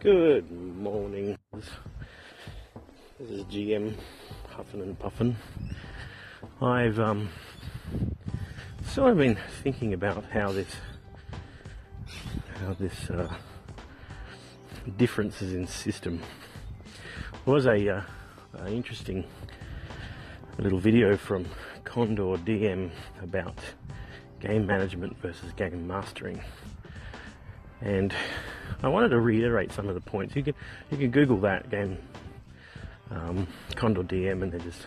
Good morning. This is GM huffing and puffing. I've um, sort of been thinking about how this, how this uh, differences in system was a uh, interesting little video from Condor DM about game management versus game mastering and I wanted to reiterate some of the points. You can you can Google that again, um, Condor DM, and then just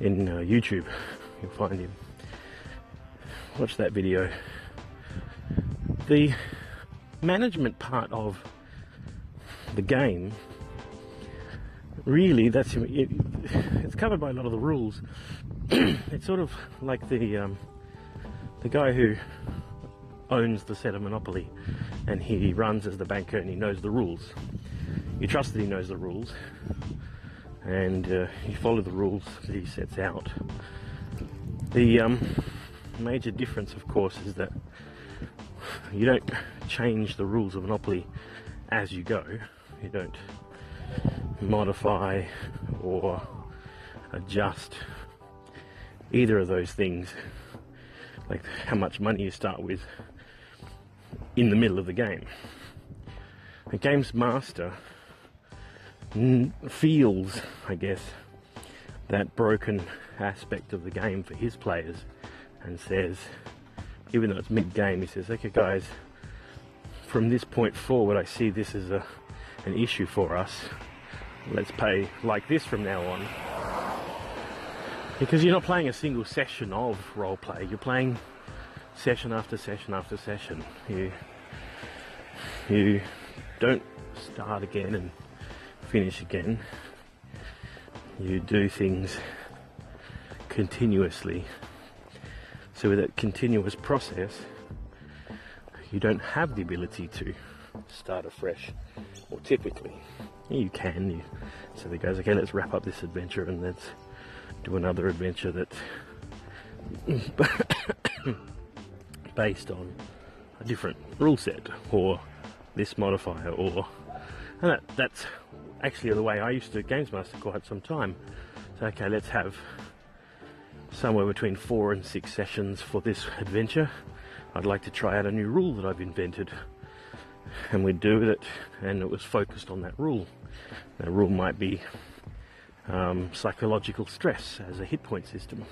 in uh, YouTube you'll find him. Watch that video. The management part of the game really that's it, it's covered by a lot of the rules. it's sort of like the um, the guy who owns the set of Monopoly and he runs as the banker and he knows the rules. You trust that he knows the rules and uh, you follow the rules that he sets out. The um, major difference, of course, is that you don't change the rules of Monopoly as you go. You don't modify or adjust either of those things, like how much money you start with in the middle of the game. The game's master feels, I guess, that broken aspect of the game for his players and says, even though it's mid game, he says, okay, guys, from this point forward, I see this as a, an issue for us. Let's play like this from now on. Because you're not playing a single session of role play, you're playing session after session after session. You you don't start again and finish again. You do things continuously. So with that continuous process, you don't have the ability to start afresh. Or typically, you can. You, so the goes, okay, let's wrap up this adventure and let's do another adventure that based on a different rule set or this modifier or and that, that's actually the way I used to Games Master quite some time. So okay, let's have somewhere between four and six sessions for this adventure. I'd like to try out a new rule that I've invented. And we'd do it, and it was focused on that rule. That rule might be um, psychological stress as a hit point system.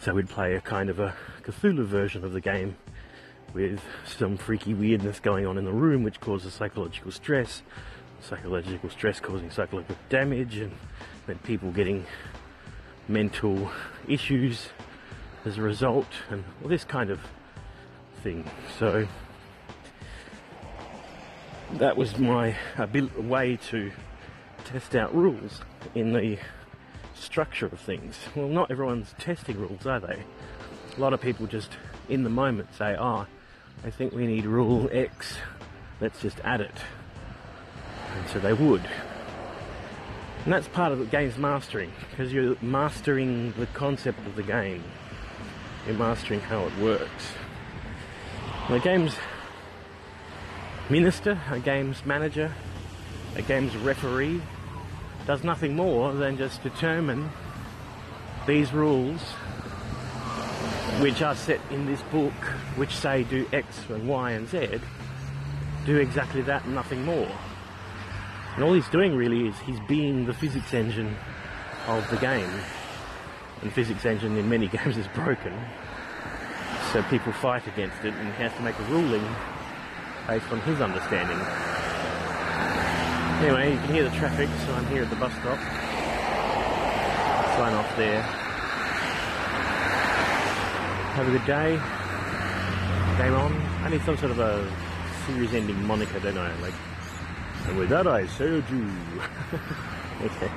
So we'd play a kind of a Cthulhu version of the game with some freaky weirdness going on in the room which causes psychological stress, psychological stress causing psychological damage, and then people getting mental issues as a result, and all this kind of thing. So that was my way to test out rules in the structure of things. Well, not everyone's testing rules, are they? A lot of people just in the moment say, oh, I think we need rule X, let's just add it. And so they would. And that's part of the game's mastering, because you're mastering the concept of the game. You're mastering how it works. The game's minister, a game's manager, a game's referee does nothing more than just determine these rules which are set in this book which say do X and Y and Z do exactly that and nothing more. And all he's doing really is he's being the physics engine of the game. And physics engine in many games is broken. So people fight against it and he has to make a ruling based on his understanding. Anyway, you can hear the traffic, so I'm here at the bus stop. Sign off there. Have a good day. Game on. I need some sort of a series ending moniker, don't I? Like, and with that I served you. okay.